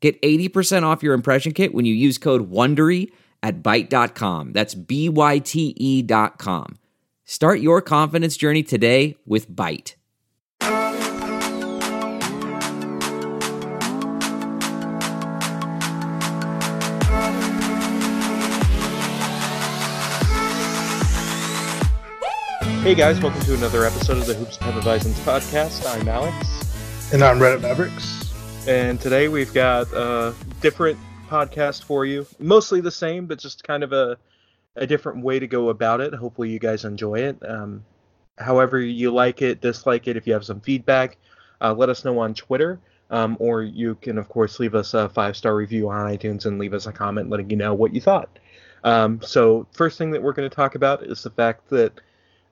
Get 80% off your impression kit when you use code WONDERY at Byte.com. That's B-Y-T-E dot com. Start your confidence journey today with Byte. Hey guys, welcome to another episode of the Hoops and Hefeweizens podcast. I'm Alex. And I'm Reddit Mavericks. And today we've got a different podcast for you. Mostly the same, but just kind of a, a different way to go about it. Hopefully you guys enjoy it. Um, however you like it, dislike it, if you have some feedback, uh, let us know on Twitter. Um, or you can, of course, leave us a five star review on iTunes and leave us a comment letting you know what you thought. Um, so, first thing that we're going to talk about is the fact that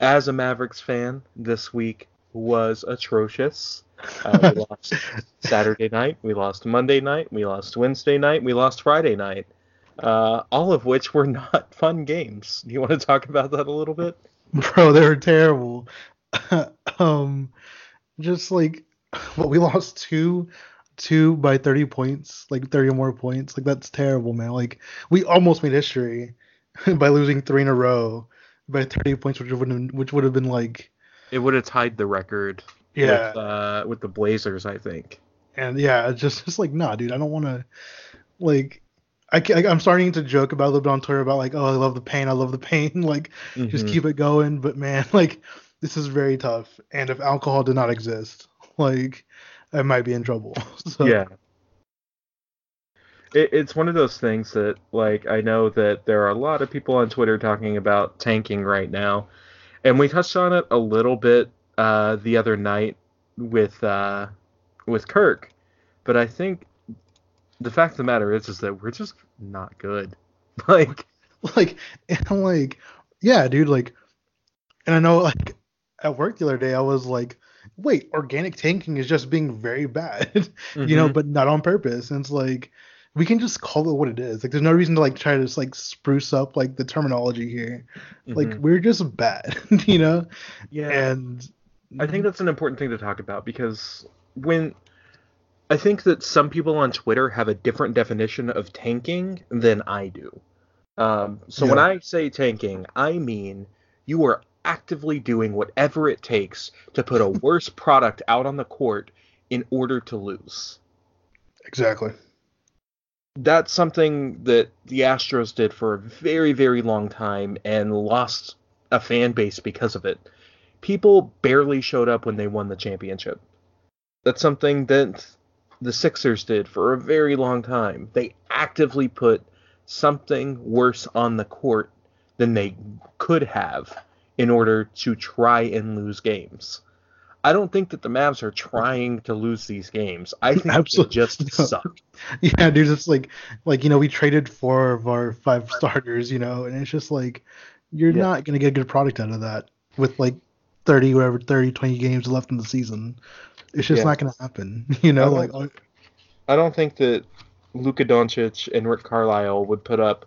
as a Mavericks fan, this week was atrocious. Uh, we lost Saturday night, we lost Monday night, we lost Wednesday night, we lost Friday night. Uh, all of which were not fun games. Do you want to talk about that a little bit? Bro, they were terrible. um, just like what we lost two, two by thirty points, like thirty or more points. Like that's terrible, man. Like we almost made history by losing three in a row by 30 points, which would have, which would have been like it would have tied the record. Yeah. With, uh, with the Blazers, I think. And yeah, it's just just like nah, dude. I don't want to like. I, am starting to joke about a little bit on Twitter about like, oh, I love the pain, I love the pain, like mm-hmm. just keep it going. But man, like this is very tough. And if alcohol did not exist, like I might be in trouble. so. Yeah, it, it's one of those things that like I know that there are a lot of people on Twitter talking about tanking right now, and we touched on it a little bit uh, the other night with uh, with Kirk, but I think the fact of the matter is is that we're just not good. Like, like, and like, yeah, dude, like, and I know like at work the other day I was like, wait, organic tanking is just being very bad, mm-hmm. you know, but not on purpose. And it's like we can just call it what it is. Like there's no reason to like try to just like spruce up like the terminology here. Mm-hmm. Like we're just bad, you know? Yeah. And I think that's an important thing to talk about because when I think that some people on Twitter have a different definition of tanking than I do. Um, so yeah. when I say tanking, I mean you are actively doing whatever it takes to put a worse product out on the court in order to lose. Exactly that's something that the Astros did for a very, very long time and lost a fan base because of it. People barely showed up when they won the championship. That's something that the Sixers did for a very long time. They actively put something worse on the court than they could have in order to try and lose games. I don't think that the Mavs are trying to lose these games. I think Absolutely. they just suck. Yeah, dude, it's like like you know we traded four of our five starters, you know, and it's just like you're yeah. not gonna get a good product out of that with like 30 whatever 30 20 games left in the season. It's just yeah. not gonna happen, you know. I like I don't think that Luka Doncic and Rick Carlisle would put up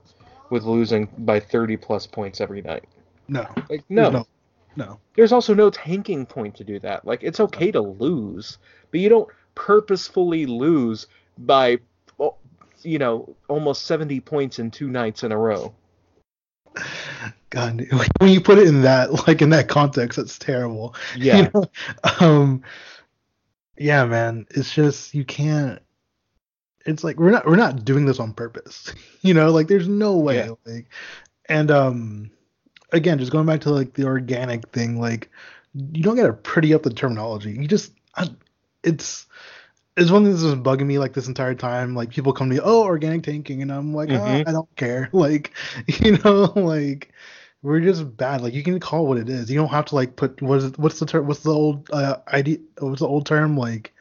with losing by 30 plus points every night. No, like no. no no. There's also no tanking point to do that. Like it's okay to lose, but you don't purposefully lose by oh, you know almost 70 points in two nights in a row. God, when you put it in that like in that context, that's terrible. Yeah. You know? Um. Yeah, man. It's just you can't. It's like we're not we're not doing this on purpose. You know, like there's no way. Yeah. Like, and um again, just going back to like the organic thing, like you don't get to pretty up the terminology. You just, I, it's, it's one thing that's been bugging me like this entire time. Like people come to me, oh, organic tanking, and I'm like, mm-hmm. oh, I don't care. Like, you know, like we're just bad. Like you can call what it is. You don't have to like put what is what's the term? What's the old uh, ID? What's the old term? Like,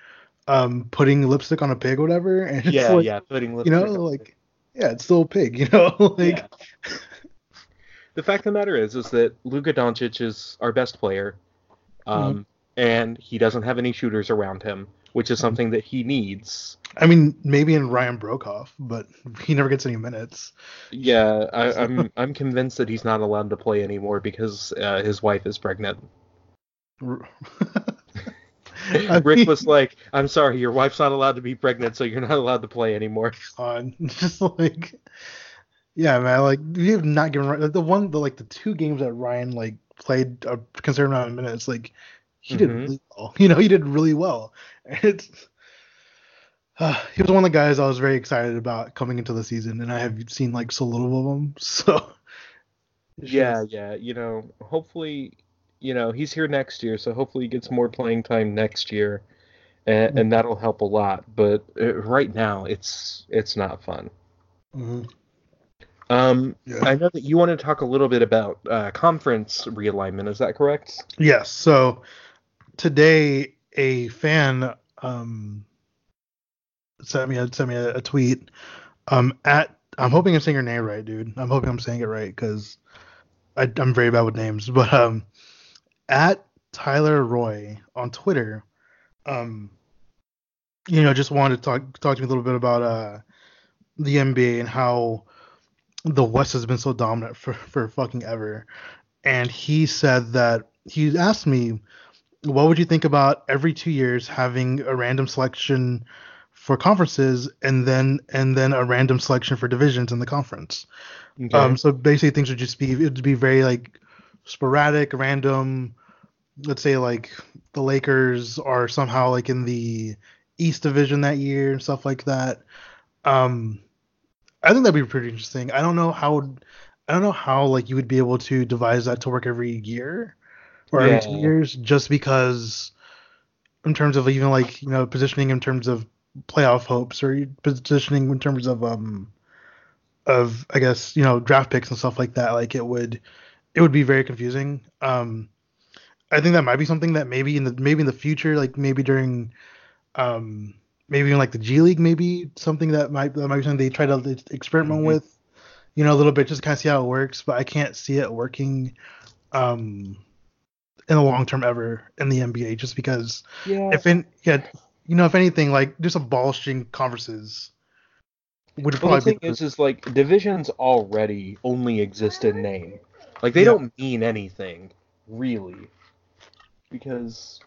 um, putting lipstick on a pig or whatever. And yeah, like, yeah, putting lipstick. You know, like yeah, it's still a pig, you know. like, Yeah. The fact of the matter is, is that Luka Doncic is our best player, um, and he doesn't have any shooters around him, which is something that he needs. I mean, maybe in Ryan Broekhoff, but he never gets any minutes. Yeah, I, I'm I'm convinced that he's not allowed to play anymore because uh, his wife is pregnant. Rick mean- was like, "I'm sorry, your wife's not allowed to be pregnant, so you're not allowed to play anymore." on. Just like, yeah, man. Like you have not given the one, the like the two games that Ryan like played a considerable amount of minutes. Like he did Mhm. really well. You know, he did really well. It's uh, he was one of the guys I was very excited about coming into the season, and I have seen like so little of him. So Yeah, yeah. You know, hopefully, you know, he's here next year, so hopefully he gets more playing time next year, and, and that'll help a lot. But uh, right now, it's it's not fun. Mhm. Um, Yeah. I know that you want to talk a little bit about uh, conference realignment. Is that correct? Yes. So today, a fan um, sent me a, sent me a, a tweet. Um, at I'm hoping I'm saying your name right, dude. I'm hoping I'm saying it right because I'm very bad with names. But um, at Tyler Roy on Twitter, um, you know, just wanted to talk talk to me a little bit about uh the NBA and how the West has been so dominant for for fucking ever. And he said that he asked me, what would you think about every two years having a random selection for conferences and then and then a random selection for divisions in the conference? Okay. Um, so basically things would just be it would be very like sporadic, random. Let's say like the Lakers are somehow like in the East Division that year and stuff like that. Um, I think that'd be pretty interesting. I don't know how I don't know how like you would be able to devise that to work every year or every two Yeah. years just because in terms of even like you know positioning in terms of playoff hopes or positioning in terms of um of I guess you know draft picks and stuff like that like it would it would be very confusing um I think that might be something that maybe in the maybe in the future like maybe during um maybe in like the G League maybe something that might that might be something they try to experiment Mhm. with you know a little bit just kind of see how it works but I can't see it working um in the long term ever in the NBA just because yeah. if in yeah you know if anything like just abolishing conferences would Well, the probably thing be is, is like divisions already only exist in name. Like they Yeah. don't mean anything, really. Because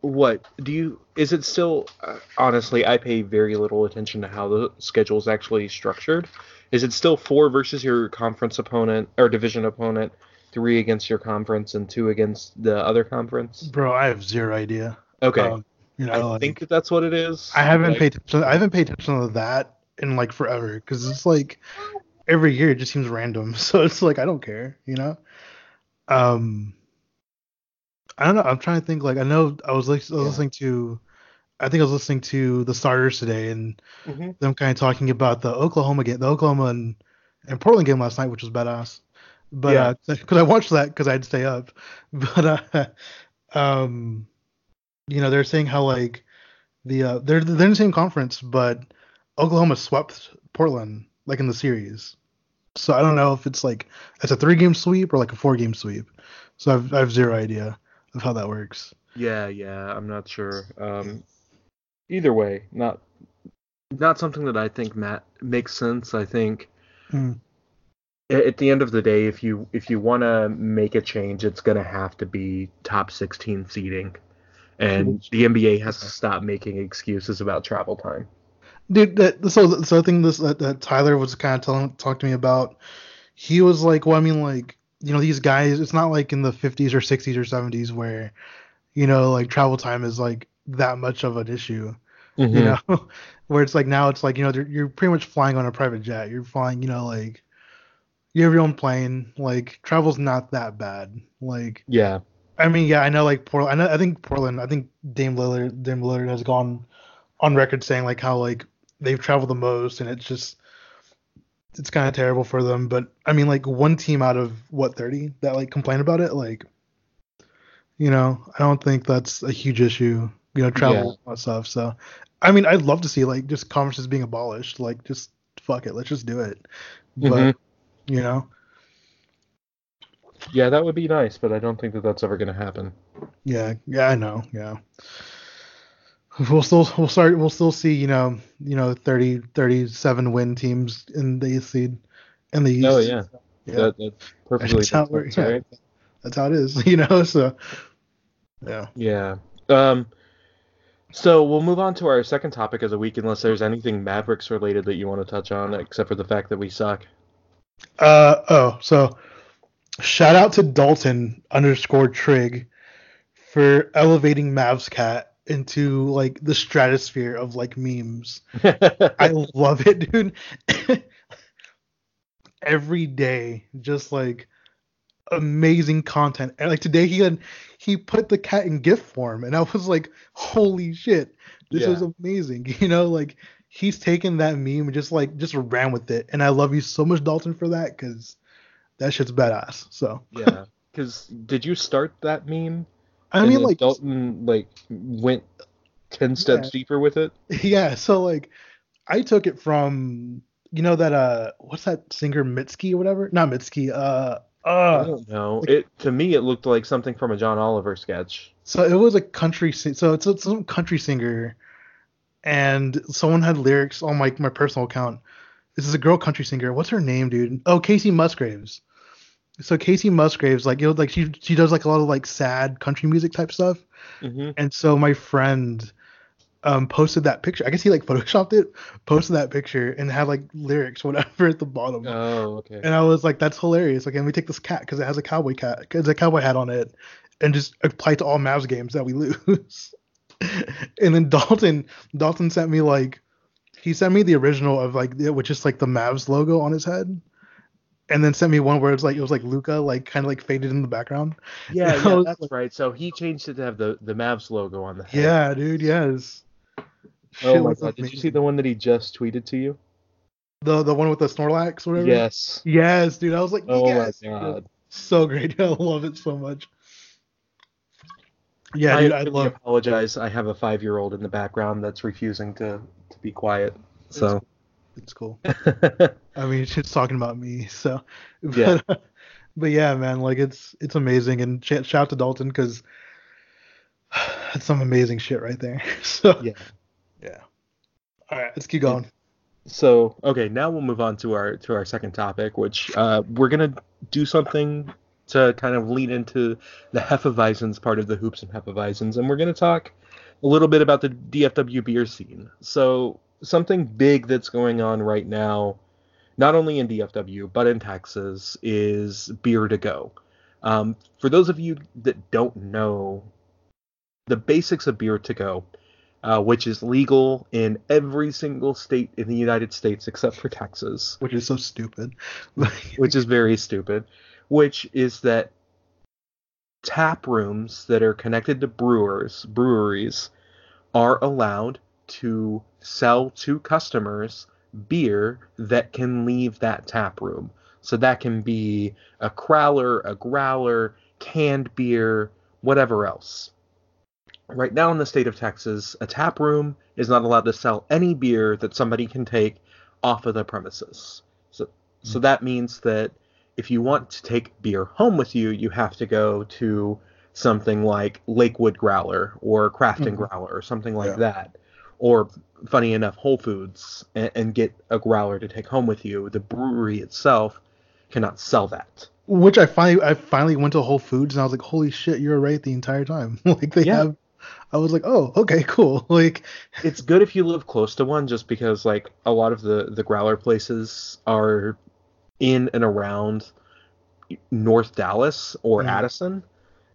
what do you? Is it still? Uh, honestly, I pay very little attention to how the schedule is actually structured. Is it still four versus your conference opponent or division opponent, three against your conference, and two against the other conference? bro I have zero idea Okay, Um, you know I like, think that that's what it is. I haven't Like, paid attention. I haven't paid attention to that in like forever because it's like every year it just seems random. So it's like I don't care, you know. Um, I don't know. I'm trying to think. Like I know I was, I was Yeah. listening to, I think I was listening to the starters today and mhm. them kind of talking about the Oklahoma game, the Oklahoma and, and Portland game last night, which was badass. But Yeah. because I watched that because I'd stay up, but uh, um, you know they're saying how like the uh, they're they're in the same conference, but Oklahoma swept Portland like in the series. So I don't know if it's like it's a three game sweep or like a four game sweep. So I've I have zero idea of how that works. Yeah, yeah, I'm not sure. Um, either way, not not something that I think Matt makes sense. I think Hmm. At the end of the day, if you if you want to make a change, it's gonna have to be top 16 seeding, and the NBA has to stop making excuses about travel time. dude that so so I think this that, that Tyler was kind of telling talk to me about he was like well I mean like you know these guys it's not like in the 50s or 60s or 70s where you know like travel time is like that much of an issue you mm-hmm. know? Where it's like now it's like you know you're pretty much flying on a private jet. You're flying you know like you have your own plane like travel's not that bad like Yeah, I mean, yeah, I know like Portland. I know, I think Portland. I think Dame Lillard, Dame Lillard has gone on record saying like how like they've traveled the most, and it's just it's kind of terrible for them. But I mean, like one team out of what thirty that like complain about it, like you know, I don't think that's a huge issue. You know, travel Yeah. and stuff. So, I mean, I'd love to see like just conferences being abolished, like just fuck it, let's just do it. But mm-hmm. You know, Yeah, that would be nice, but I don't think that that's ever going to happen. yeah, yeah, I know, yeah. We'll still we'll start we'll still see you know you know 30 37 win teams in the East seed in the East. Oh yeah, yeah. That, that perfectly That's how makes it works, sense, yeah. right? That's how it is, you know. So yeah, Yeah. Um. So we'll move on to our second topic of the week, unless there's anything Mavericks related that you want to touch on, except for the fact that we suck. Uh oh, so shout out to Dalton underscore Trig for elevating Mavs Cat into like the stratosphere of like memes. I love it, dude. Every day, just like amazing content. And like today he had he put the cat in gift form and I was like, holy shit, this Yeah. is amazing. You know, like he's taken that meme and just like just ran with it. And I love you so much, Dalton, for that because that shit's badass. So yeah. Because did you start that meme? I mean like Dalton like went ten steps Yeah. deeper with it. yeah, so like I took it from you know that uh what's that singer Mitski or whatever? Not Mitski, uh I uh don't know. It to me it looked like something from a John Oliver sketch. So it was a country, so it's, it's some country singer, and someone had lyrics on my my personal account. This is a girl country singer. What's her name, dude? Oh, Kacey Musgraves. So Kacey Musgraves, like you know, like she she does like a lot of like sad country music type stuff. hmm And so my friend um posted that picture. I guess he like photoshopped it, posted that picture, and had like lyrics whatever at the bottom. Oh, okay. And I was like, that's hilarious. Like, and we take this cat because it has a cowboy cat, because a cowboy hat on it, and just apply it to all Mavs games that we lose. and then Dalton, Dalton sent me like, he sent me the original of like, the- which is like the Mavs logo on his head, and then sent me one where it's like it was like Luka, like kind of like faded in the background. Yeah, yeah, was that's right. So he changed it to have the the Mavs logo on the head. Yeah, dude, yes. Oh Shit my was god! Did you see the one that he just tweeted to you? the the one with the Snorlax, or whatever? Yes. Yes, dude. I was like, Oh yes. my god. So great. I love it so much. Yeah, I, dude, I really love apologize. I have a five year old in the background that's refusing to to be quiet. So it's cool. I mean, she's talking about me, so Yeah. But, but yeah, man, like it's it's amazing, and sh- shout out to Dalton because that's some amazing shit right there. So yeah. yeah. All right, let's keep going. So okay, now we'll move on to our to our second topic, which uh, we're gonna do something to kind of lead into the Hefeweizens part of the hoops and Hefeweizens, and we're gonna talk a little bit about the DFW beer scene. So something big that's going on right now, not only in DFW but in Texas, is beer to go. Um, for those of you that don't know the basics of beer to go, uh, which is legal in every single state in the United States except for Texas, Which is so stupid. which is very stupid, which is that tap rooms that are connected to brewers, breweries, are allowed to sell to customers beer that can leave that tap room. So that can be a crowler, a growler, canned beer, whatever else. Right now in the state of Texas, a tap room is not allowed to sell any beer that somebody can take off of the premises. So so mm. that means that if you want to take beer home with you, you have to go to something like Lakewood Growler or Craft and Mhm. Growler or something like Yeah. that. Or funny enough, Whole Foods and, and get a growler to take home with you. The brewery itself cannot sell that. Which I finally I finally went to Whole Foods and I was like, holy shit, you're right the entire time. like they Yeah. have I was like, oh, okay, cool. Like it's good if you live close to one just because like a lot of the the growler places are in and around north dallas or Mm. addison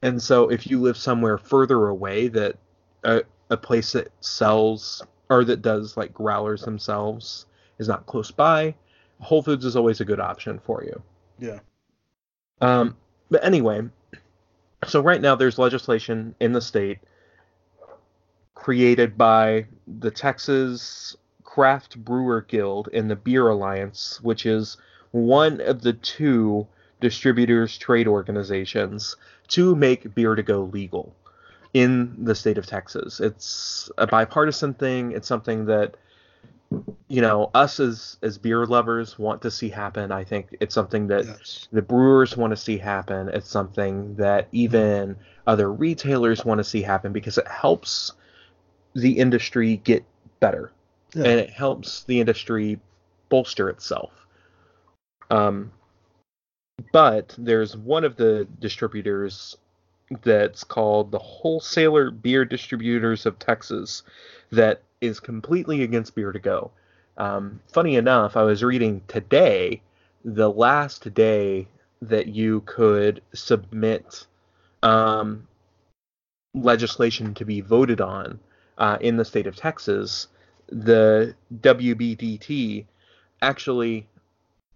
and so if you live somewhere further away that a, a place that sells or that does like growlers themselves is not close by whole foods is always a good option for you Yeah. um but anyway so right now there's legislation in the state created by the Texas Craft Brewer Guild and the Beer Alliance, which is one of the two distributors trade organizations to make beer to go legal in the state of Texas. It's a bipartisan thing. It's something that you know, us as as beer lovers want to see happen. I think it's something that Yes. the brewers want to see happen. It's something that even other retailers want to see happen because it helps the industry get better Yeah. and it helps the industry bolster itself. Um, but there's one of the distributors that's called the Wholesaler Beer Distributors of Texas that is completely against beer to go. Um, funny enough, I was reading today the last day that you could submit um, legislation to be voted on uh, in the state of Texas, the WBDT actually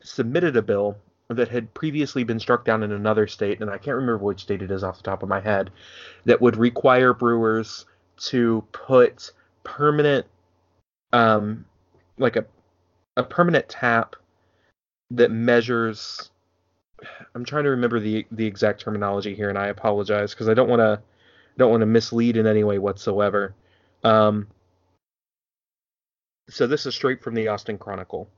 submitted a bill that had previously been struck down in another state, and I can't remember which state it is off the top of my head, that would require brewers to put permanent, um, like a a permanent tap that measures. I'm trying to remember the the exact terminology here, and I apologize because I don't want to don't want to mislead in any way whatsoever. Um, so this is straight from the Austin Chronicle.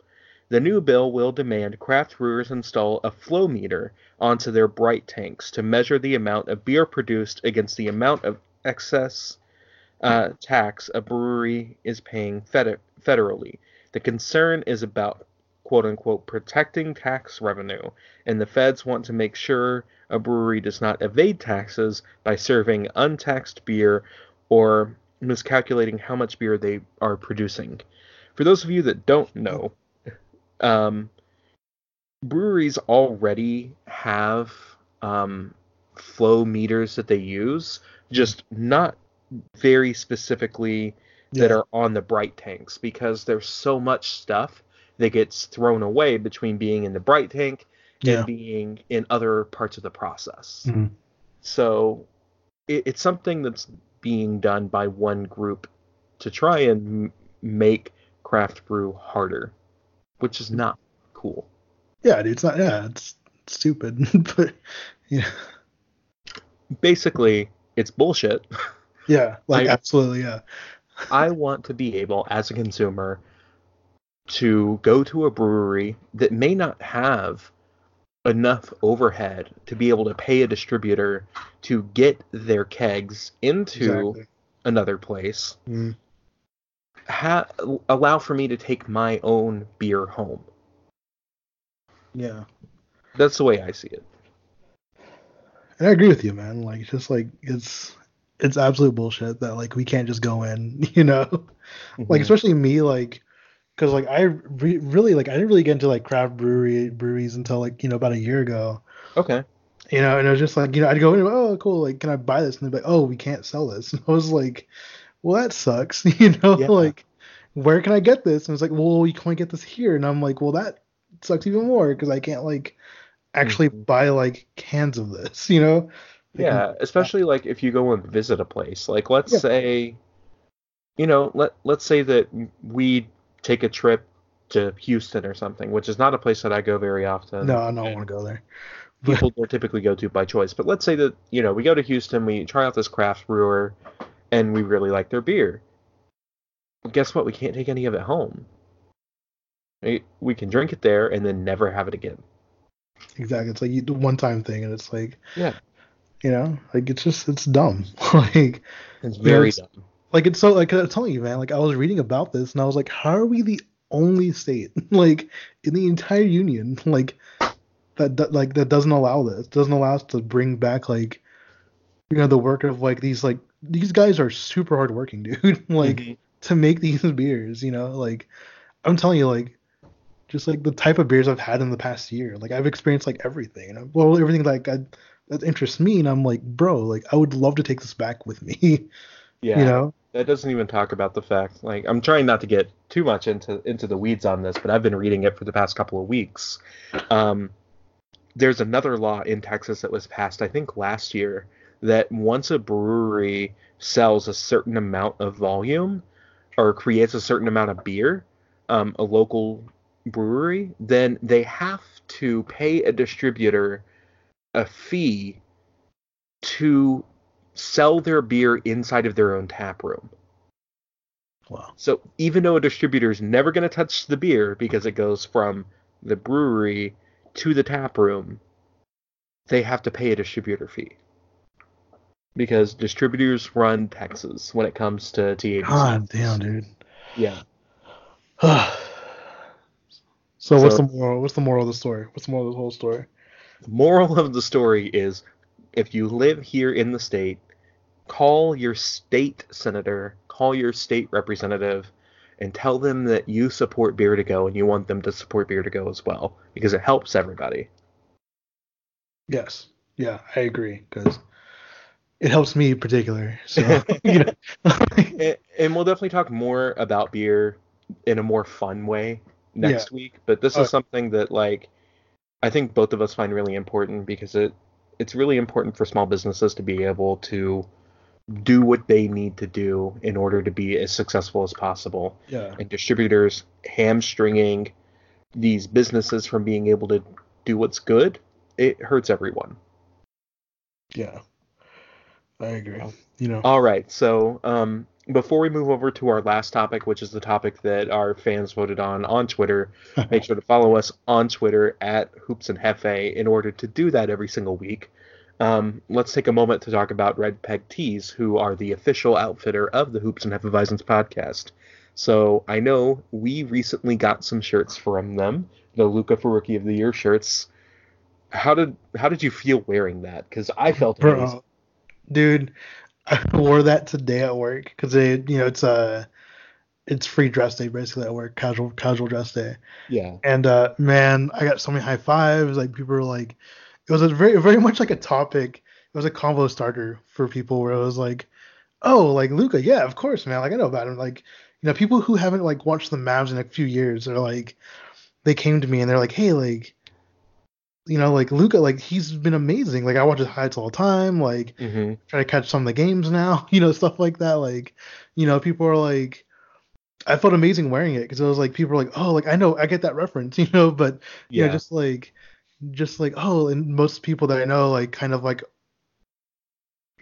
The new bill will demand craft brewers install a flow meter onto their bright tanks to measure the amount of beer produced against the amount of excess uh, tax a brewery is paying feder- federally. The concern is about quote unquote protecting tax revenue, and the feds want to make sure a brewery does not evade taxes by serving untaxed beer or miscalculating how much beer they are producing. For those of you that don't know, um, breweries already have um, flow meters that they use, just not very specifically that Yeah. are on the bright tanks because there's so much stuff that gets thrown away between being in the bright tank Yeah. and being in other parts of the process. Mhm. So it, it's something that's being done by one group to try and m- make craft brew harder, which is not cool. Yeah, dude, it's not. Yeah, it's stupid, but yeah, Basically, it's bullshit. yeah, like I- absolutely, yeah, I want to be able, as a consumer, to go to a brewery that may not have enough overhead to be able to pay a distributor to get their kegs into exactly. another place. Mm. Ha- allow for me to take my own beer home. Yeah, That's the way I see it. and I agree with you, man. Like, it's just like it's it's absolute bullshit that like we can't just go in, you know, like Mhm. especially me, like, because like I re- really like I didn't really get into like craft brewery breweries until like you know about a year ago. okay. you know, and it was just like, you know, I'd go in, oh, cool, like, can I buy this? And they'd be like, oh, we can't sell this. And I was like, well, that sucks, you know, Yeah. like, where can I get this? And it's like, well, you can't get this here. And I'm like, well, that sucks even more because I can't like actually Mhm. buy like cans of this, you know? Yeah, especially like if you go and visit a place. Like let's Yeah. say you know, let let's say that we take a trip to Houston or something, which is not a place that I go very often. No, I don't want to go there. People don't typically go to by choice. But let's say that, you know, we go to Houston, we try out this craft brewer and we really like their beer. Well, guess what? We can't take any of it home. We, can drink it there and then never have it again. exactly. It's like you do one time thing, and it's like, Yeah. you know, like it's just, it's dumb. like, It's very it's- dumb. like it's so like I'm telling you, man. Like I was reading about this, and I was like, how are we the only state like in the entire union like that, that like that doesn't allow this? Doesn't allow us to bring back like you know the work of like these like these guys are super hardworking, dude. like Mhm. to make these beers, you know, like I'm telling you, like just like the type of beers I've had in the past year, like I've experienced like everything, you know, well everything like I, that interests me, and I'm like, bro, like I would love to take this back with me, Yeah. you know. that doesn't even talk about the fact like i'm trying not to get too much into into the weeds on this but i've been reading it for the past couple of weeks um, there's another law in texas that was passed i think last year that once a brewery sells a certain amount of volume or creates a certain amount of beer um, a local brewery then they have to pay a distributor a fee to sell their beer inside of their own tap room Wow. So even though a distributor is never going to touch the beer because it goes from the brewery to the tap room, they have to pay a distributor fee. Because distributors run Texas when it comes to THC. God damn, dude. Yeah. so, what's the moral? What's the moral of the story? What's the moral of the whole story? The moral of the story is if you live here in the state, call your state senator, call your state representative, and tell them that you support Beer to Go and you want them to support Beer to Go as well because it helps everybody. Yes. Yeah, I agree because it helps me in particular. So you know, And, and we'll definitely talk more about beer in a more fun way next week. But this Oh. is something that like I think both of us find really important because it it's really important for small businesses to be able to do what they need to do in order to be as successful as possible. yeah, And distributors hamstringing these businesses from being able to do what's good, it hurts everyone. yeah, I agree. You know, All right. So um, before we move over to our last topic, which is the topic that our fans voted on on Twitter, make sure to follow us on Twitter at Hoops and Hefe in order to do that every single week. Um, let's take a moment to talk about Red Peg Tees, who are the official outfitter of the Hoops and Hefeweizens podcast. So I know we recently got some shirts from them, the Luka for Rookie of the Year shirts. How did how did you feel wearing that? Because I felt amazing. bro, dude, I wore that today at work because it, you know, it's uh it's free dress day basically at work, casual casual dress day. Yeah. And uh man, I got so many high fives. Like people were like, it was a very very much like a topic. It was a convo starter for people where it was like, oh, like Luka, yeah, of course, man. Like I know about him. Like you know, people who haven't like watched the Mavs in a few years are like, they came to me and they're like, hey, like, you know, like Luka, like he's been amazing. Like I watch his highlights all the time. Like hmm try to catch some of the games now, you know, stuff like that. Like, you know, people are like, I felt amazing wearing it because it was like people were like, oh, like I know, I get that reference, you know, but you Yeah. know, just like, just like, oh, and most people that I know, like, kind of like,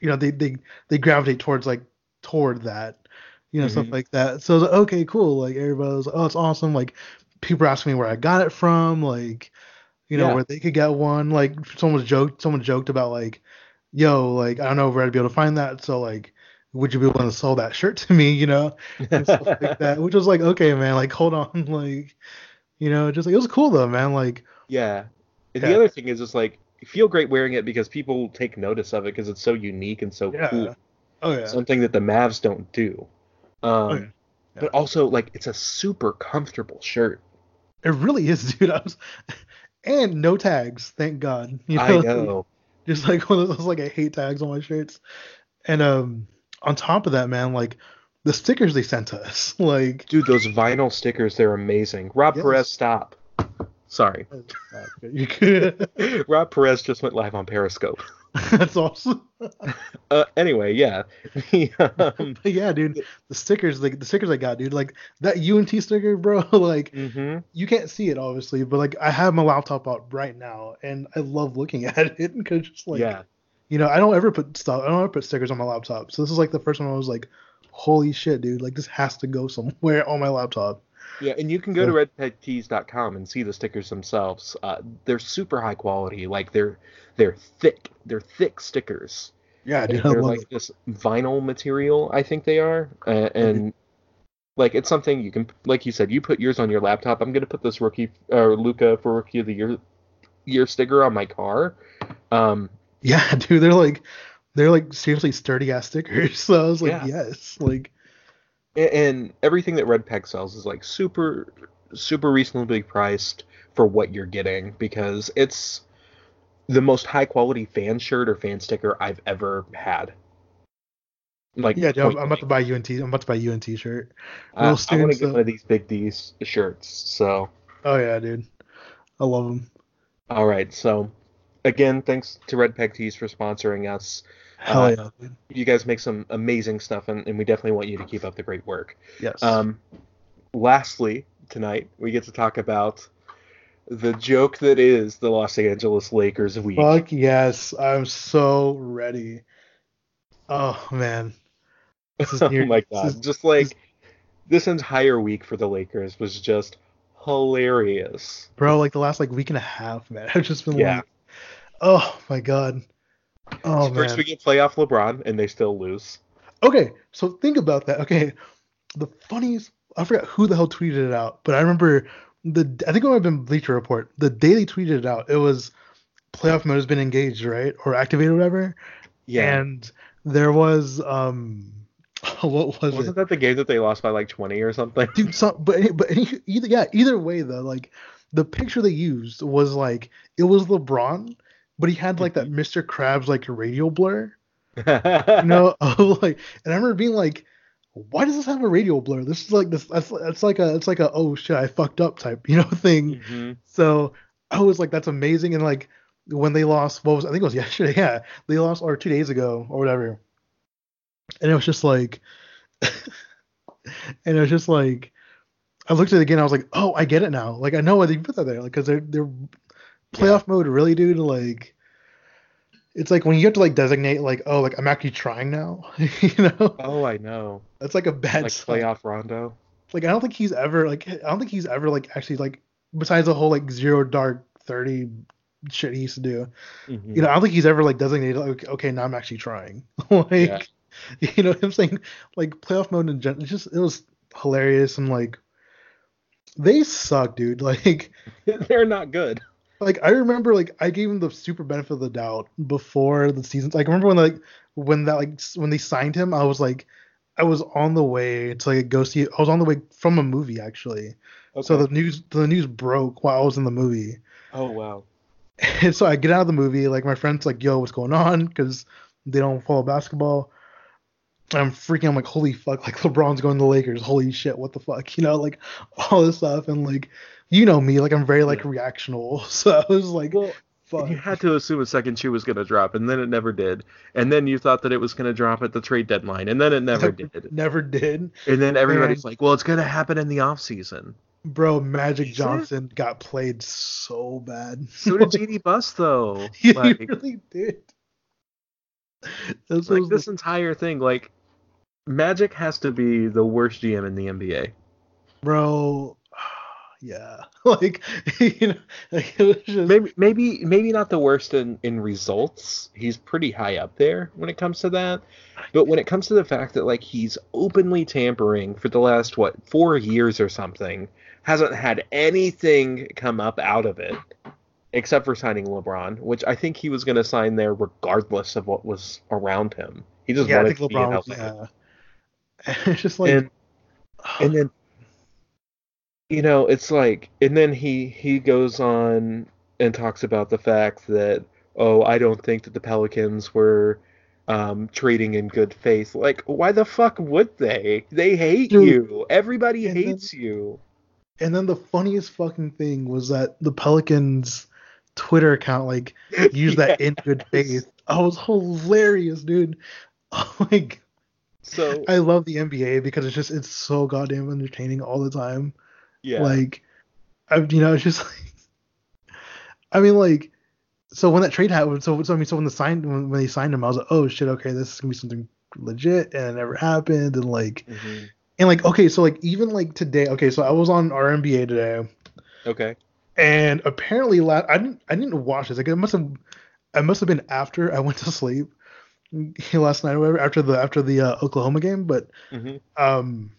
you know, they they they gravitate towards like toward that, you know, stuff Mhm. like that. So like, okay, cool. Like everybody was like, oh, it's awesome. Like people ask me where I got it from, like, you know, Yeah. where they could get one. Like someone was joked, someone joked about like, yo, like I don't know where I'd be able to find that. So like, would you be willing to sell that shirt to me? You know, and stuff like that. Which was like, okay, man, like hold on, like, you know, just like it was cool though, man. Like, Yeah. And Yeah. the other thing is just like feel great wearing it because people take notice of it because it's so unique and so yeah, cool. oh yeah, Something that the Mavs don't do. Um, Oh. Yeah. But also like it's a super comfortable shirt. it really is, dude. I was, and no tags, thank God. You I know. just like one of those like I hate tags on my shirts. And um, on top of that, man, like the stickers they sent us, like Dude, those vinyl stickers, they're amazing. Rob Yes. Perez, stop. Sorry. Rob Perez just went live on Periscope. That's awesome. Uh, anyway, yeah. um, yeah, dude, the stickers, like the stickers I got, dude, like that UNT sticker, bro, like mhm. you can't see it obviously, but like I have my laptop out right now, and I love looking at it because it's like, yeah. you know, I don't ever put stuff, I don't ever put stickers on my laptop, so this is like the first one I was like, holy shit, dude, like this has to go somewhere on my laptop. Yeah, and you can go to redpegtees.com and see the stickers themselves. Uh, they're super high quality. Like they're they're thick. They're thick stickers. Yeah, dude, they're like it. this vinyl material. I think they are, uh, and like it's something you can, like you said, you put yours on your laptop. I'm gonna put this rookie or Luka for rookie of the year year sticker on my car. Um, Yeah, dude, they're like, they're like seriously sturdy ass stickers. So I was like, Yeah. yes, like, and everything that Red Peg sells is like super super reasonably priced for what you're getting because it's the most high quality fan shirt or fan sticker I've ever had. Like yeah, I'm, I'm about to buy UNT. I'm about to buy UNT shirt. I, uh, real I want to get one of these big D's shirts. So Oh yeah, dude, I love them. all right, so again, thanks to Red Peg Tees for sponsoring us. Hell Uh, yeah, dude. You guys make some amazing stuff, and, and we definitely want you to keep up the great work. Yes. Um, lastly, tonight we get to talk about the joke that is the Los Angeles Lakers week. Fuck yes, I'm so ready. Oh man, This is oh near- my this god! is- Just like this entire week for the Lakers was just hilarious. Bro, like the last like week and a half, man. I've just been Yeah. like, oh my god. Oh First man. we get playoff LeBron and they still lose. Okay, so think about that. Okay, the funniest I forgot who the hell tweeted it out, but I remember the I think it might have been Bleacher Report. The day they tweeted it out, it was playoff mode has been engaged, right, or activated, or whatever. Yeah. And there was um, what was it? Wasn't that the game that they lost by like 20 or something? Dude, some, but but either yeah, either way though, like the picture they used was like it was LeBron, but he had like that Mr. Krabs like radio blur. you know like and i remember being like why does this have a radio blur this is like this that's, that's like a it's like a oh shit i fucked up type you know thing Mhm. so i was like that's amazing and like when they lost what was i think it was yesterday yeah they lost or two days ago or whatever and it was just like and it was just like i looked at it again i was like oh i get it now like i know why they put that there like because they're they're playoff mode really dude like it's like when you have to like designate like oh like i'm actually trying now you know Oh, I know. that's like a bad Like sign. playoff Rondo. like i don't think he's ever like i don't think he's ever like actually like besides the whole like zero dark 30 shit he used to do Mhm. you know i don't think he's ever like designated like okay now i'm actually trying like Yeah. you know what i'm saying like playoff mode in general just it was hilarious and like they suck dude like They're not good. Like I remember like I gave him the super benefit of the doubt before the season. Like I remember when like when that like when they signed him, I was like I was on the way to like go see. I was on the way from a movie actually. Okay. So the news the news broke while I was in the movie. oh wow. And so I get out of the movie, like my friends like, "Yo, what's going on?" Because they don't follow basketball. I'm freaking. I'm like, "Holy fuck!" Like LeBron's going to the Lakers. Holy shit! What the fuck? You know, like all this stuff, and like, you know me, like I'm very like Yeah. reactional. So I was like, Well, "Fuck." you had to assume a second shoe was going to drop, and then it never did. And then you thought that it was going to drop at the trade deadline, and then it never did. Never did, And then everybody's And- like, "Well, it's going to happen in the off season." bro. Magic Is it? Johnson got played so bad. So did JD Buss, though. he Like, really did. This like this entire thing, like Magic has to be the worst GM in the NBA. bro. Yeah, like you know, like, it was just Maybe, maybe, maybe not the worst in in results. He's pretty high up there when it comes to that. But when it comes to the fact that like he's openly tampering for the last what four years or something, hasn't had anything come up out of it, except for signing LeBron, which I think he was going to sign there regardless of what was around him. He just yeah, I wanted think to be LeBron. Was, yeah, it's just like and and then you know it's like and then he he goes on and talks about the fact that oh i don't think that the pelicans were um trading in good faith like why the fuck would they they hate Dude. you everybody And then- hates you And then the funniest fucking thing was that the Pelicans Twitter account like used that in good faith. Oh, it was hilarious, dude. like so I love the NBA because it's just it's so goddamn entertaining all the time. Yeah Like I you know, it's just like I mean like so when that trade happened, so, so I mean so when the sign when, when they signed him, I was like, oh shit, okay, this is gonna be something legit and it never happened and like Mhm. and like okay, so like even like today, okay, so I was on our NBA today okay and apparently la- I didn't I didn't watch this. Like it must have I must have been after I went to sleep last night or whatever after the after the uh, Oklahoma game, but hmm um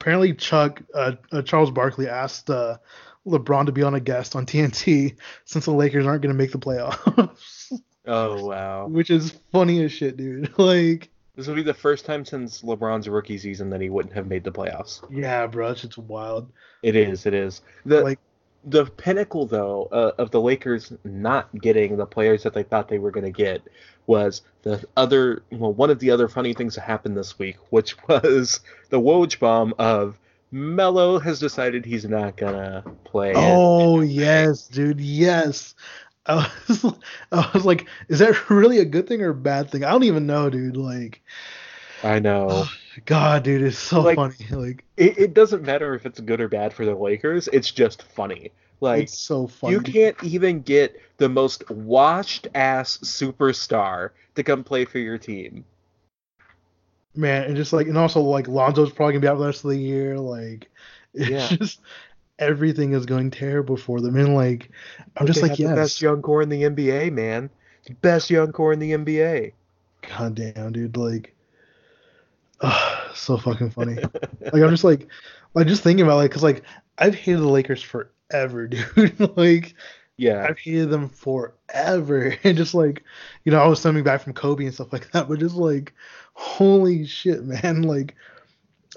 apparently Chuck uh, uh, Charles Barkley asked uh, LeBron to be on a guest on TNT since the Lakers aren't going to make the playoffs, oh wow which is funny as shit, dude. like this will be the first time since lebron's rookie season that he wouldn't have made the playoffs yeah, bro, it's wild. It is. It is. The Like- the pinnacle though uh, of the Lakers not getting the players that they thought they were going to get was the other well one of the other funny things that happened this week, which was the Woj bomb of Melo has decided he's not gonna play. Oh yes, dude, yes. I was, I was like, is that really a good thing or a bad thing? I don't even know, dude. Like, I know. Oh, god, dude, it's so Like- funny. Like, It, it doesn't matter if it's good or bad for the Lakers. It's just funny. Like it's so funny. you can't even get the most washed ass superstar to come play for your team. man, and just like, and also like Lonzo's probably gonna be out the rest of the year. Like, it's Yeah. just everything is going terrible for them. And like, I'm just like, have the yes, best young core in the NBA, man. The best young core in the NBA. god damn, dude, like, ah, so fucking funny. like, I'm just like, like just thinking about like, cause like I've hated the Lakers forever, dude. like, Yeah. I've hated them forever. And just like, you know, I was coming back from Kobe and stuff like that, but just like, holy shit, man. Like,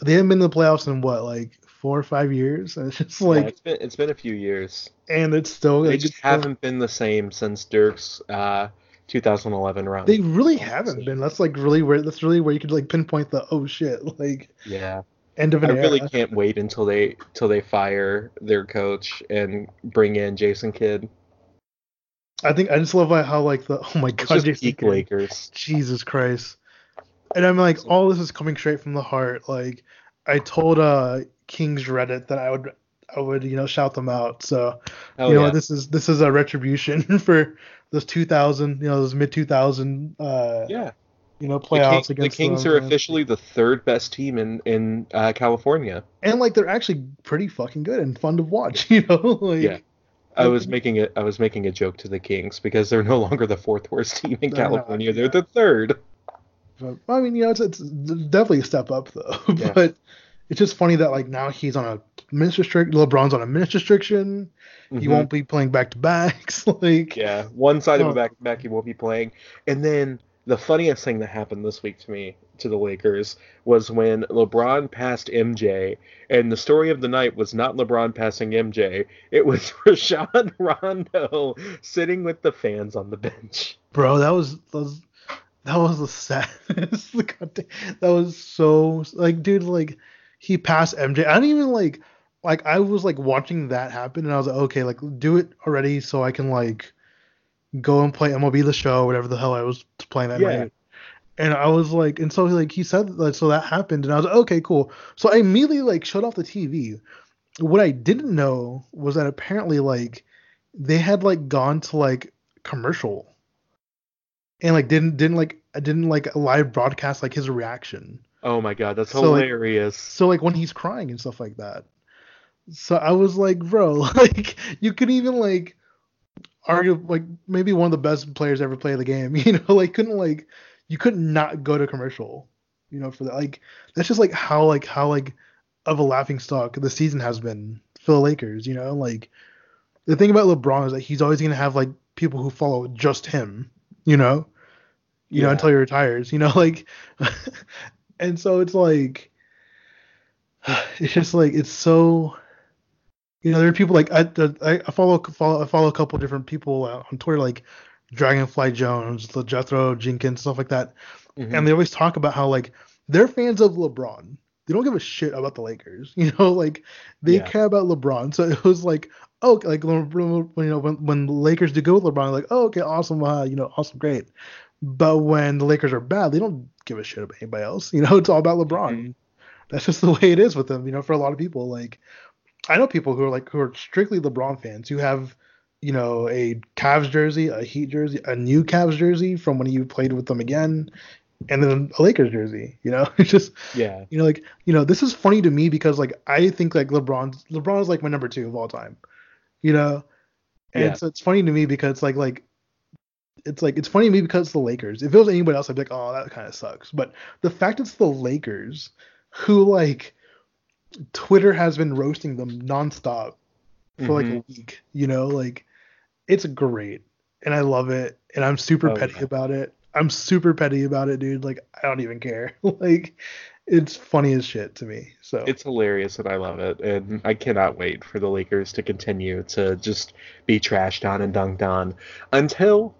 they haven't been in the playoffs in what, like four or five years? And it's just like, Yeah, it's been it's been a few years. and it's still, They like, just haven't been the same since Dirk's uh 2011 run. they really haven't been. That's like really where, that's really where you could like pinpoint the, oh shit, like, yeah. end of an I an really can't wait until they till they fire their coach and bring in Jason Kidd. I think I just love how, like, the, oh my god, just Jason peak Kidd. Lakers. Jesus Christ. And I'm like, all this is coming straight from the heart. Like, I told uh King's Reddit that I would, I would, you know, shout them out. So Oh you know, yeah. this is this is a retribution for those 2000, you know, those mid 2000, uh, yeah. you know, The, playoffs King- the Kings them. are officially the third best team in in uh, California. and like they're actually pretty fucking good and fun to watch. You know, like Yeah. I was making it. I was making a joke to the Kings because they're no longer the fourth worst team in They're not, California. They're the third. But, I mean, you know, it's, it's definitely a step up though. Yeah. but it's just funny that like now he's on a minutes restriction. LeBron's on a minutes restriction. He Mhm. won't be playing back to backs. like, Yeah, one side of a back to back he won't be playing. And then the funniest thing that happened this week to me to the Lakers was when LeBron passed MJ, and the story of the night was not LeBron passing MJ. It was Rajon Rondo sitting with the fans on the bench. bro, that was that was, that was the saddest. That was so like, dude, like he passed MJ. I didn't even like like I was like watching that happen, and I was like, okay, like do it already, so I can like go and play MLB the Show, whatever the hell I was playing that Yeah. night. And I was like, and so like he said, like, so that happened, and I was like, okay, cool. So I immediately like shut off the TV. What I didn't know was that apparently like they had like gone to like commercial and like didn't didn't like I didn't like live broadcast like his reaction. Oh my god, that's So, like- hilarious. So like when he's crying and stuff like that. So I was like, bro, like you could even like argue like maybe one of the best players ever play the game, you know, like couldn't like you could not go to commercial, you know, for that. Like that's just like how like how like of a laughing stock the season has been for the Lakers, you know, like the thing about LeBron is that he's always gonna have like people who follow just him, you know, you know, until he retires, you know, like, and so it's like, it's just like it's so, you know, there are people like I I, follow follow I follow a couple different people on Twitter like Dragonfly Jones, the Jethro Jenkins, stuff like that, Mhm. and they always talk about how like they're fans of LeBron. They don't give a shit about the Lakers, you know. Like they Yeah. care about LeBron. So it was like, oh, like when when, you know when when the Lakers do go with LeBron, like, oh, okay, awesome, uh, you know, awesome, great. But when the Lakers are bad, they don't give a shit about anybody else. You know, it's all about LeBron. Mhm. That's just the way it is with them. You know, for a lot of people, like I know people who are like who are strictly LeBron fans who have, you know, a Cavs jersey, a Heat jersey, a new Cavs jersey from when you played with them again, and then a Lakers jersey. You know, it's just yeah, you know, like you know, this is funny to me because like I think like LeBron's LeBron is like my number two of all time. You know, and Yeah. so it's funny to me because like like it's like it's funny to me because it's the Lakers. If it was anybody else, I'd be like, oh, that kind of sucks. But the fact it's the Lakers who like Twitter has been roasting them nonstop for like Mhm. a week. You know, like it's great, and I love it, and I'm super Oh, petty yeah. about it. I'm super petty about it, dude. Like I don't even care. like it's funny as shit to me. So It's hilarious and I love it. And I cannot wait for the Lakers to continue to just be trashed on and dunked on until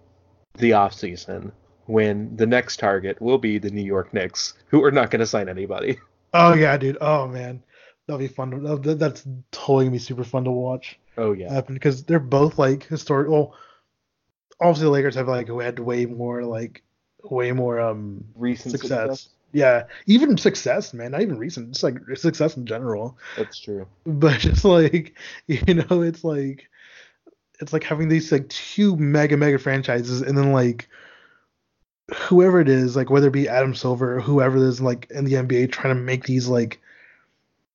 the offseason when the next target will be the New York Knicks, who are not going to sign anybody. oh yeah, dude. Oh man, that'll be fun. To, that's totally gonna be super fun to watch Oh, yeah. happen because they're both like historic. Well, obviously the Lakers have like had way more like way more um Recent success. Yeah, even success, man. Not even recent. Just like success in general. That's true. but just like you know it's like it's like having these like two mega mega franchises and then like whoever it is, like whether it be Adam Silver or whoever it is, like in the NBA, trying to make these like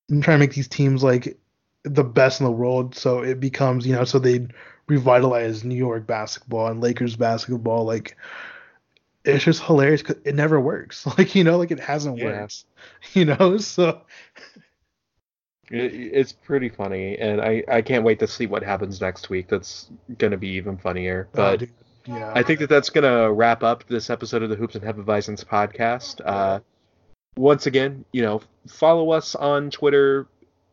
trying to make these teams like the best in the world, so it becomes you know, so they revitalize New York basketball and Lakers basketball, like. It's just hilarious because it never works. Like you know, like it hasn't Yeah. worked. You know, so It, it's pretty funny, and I, I can't wait to see what happens next week. That's gonna be even funnier. oh, But dude, yeah, I think that that's gonna wrap up this episode of the Hoops and Hefeweizens podcast. Uh, once again, you know, follow us on Twitter,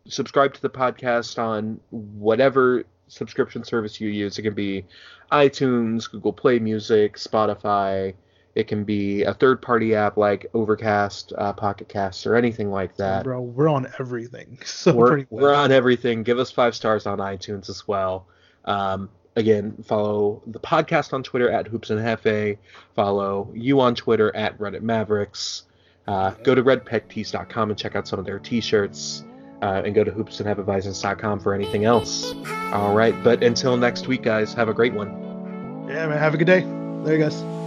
subscribe to the podcast on whatever subscription service you use. It can be iTunes, Google Play Music, Spotify. It can be a third-party app like Overcast, uh, Pocket Cast, or anything like that. bro, we're on everything. So we're, we're on everything. Give us five stars on iTunes as well. Um, again, follow the podcast on Twitter at Hoops and Hefe. Follow you on Twitter at Reddit Mavericks. Uh, go to redpegtees.com and check out some of their t-shirts. Uh, and go to hoopsandhefeweizens.com for anything else. All right, but until next week, guys, have a great one. Yeah, man. Have a good day. There you guys.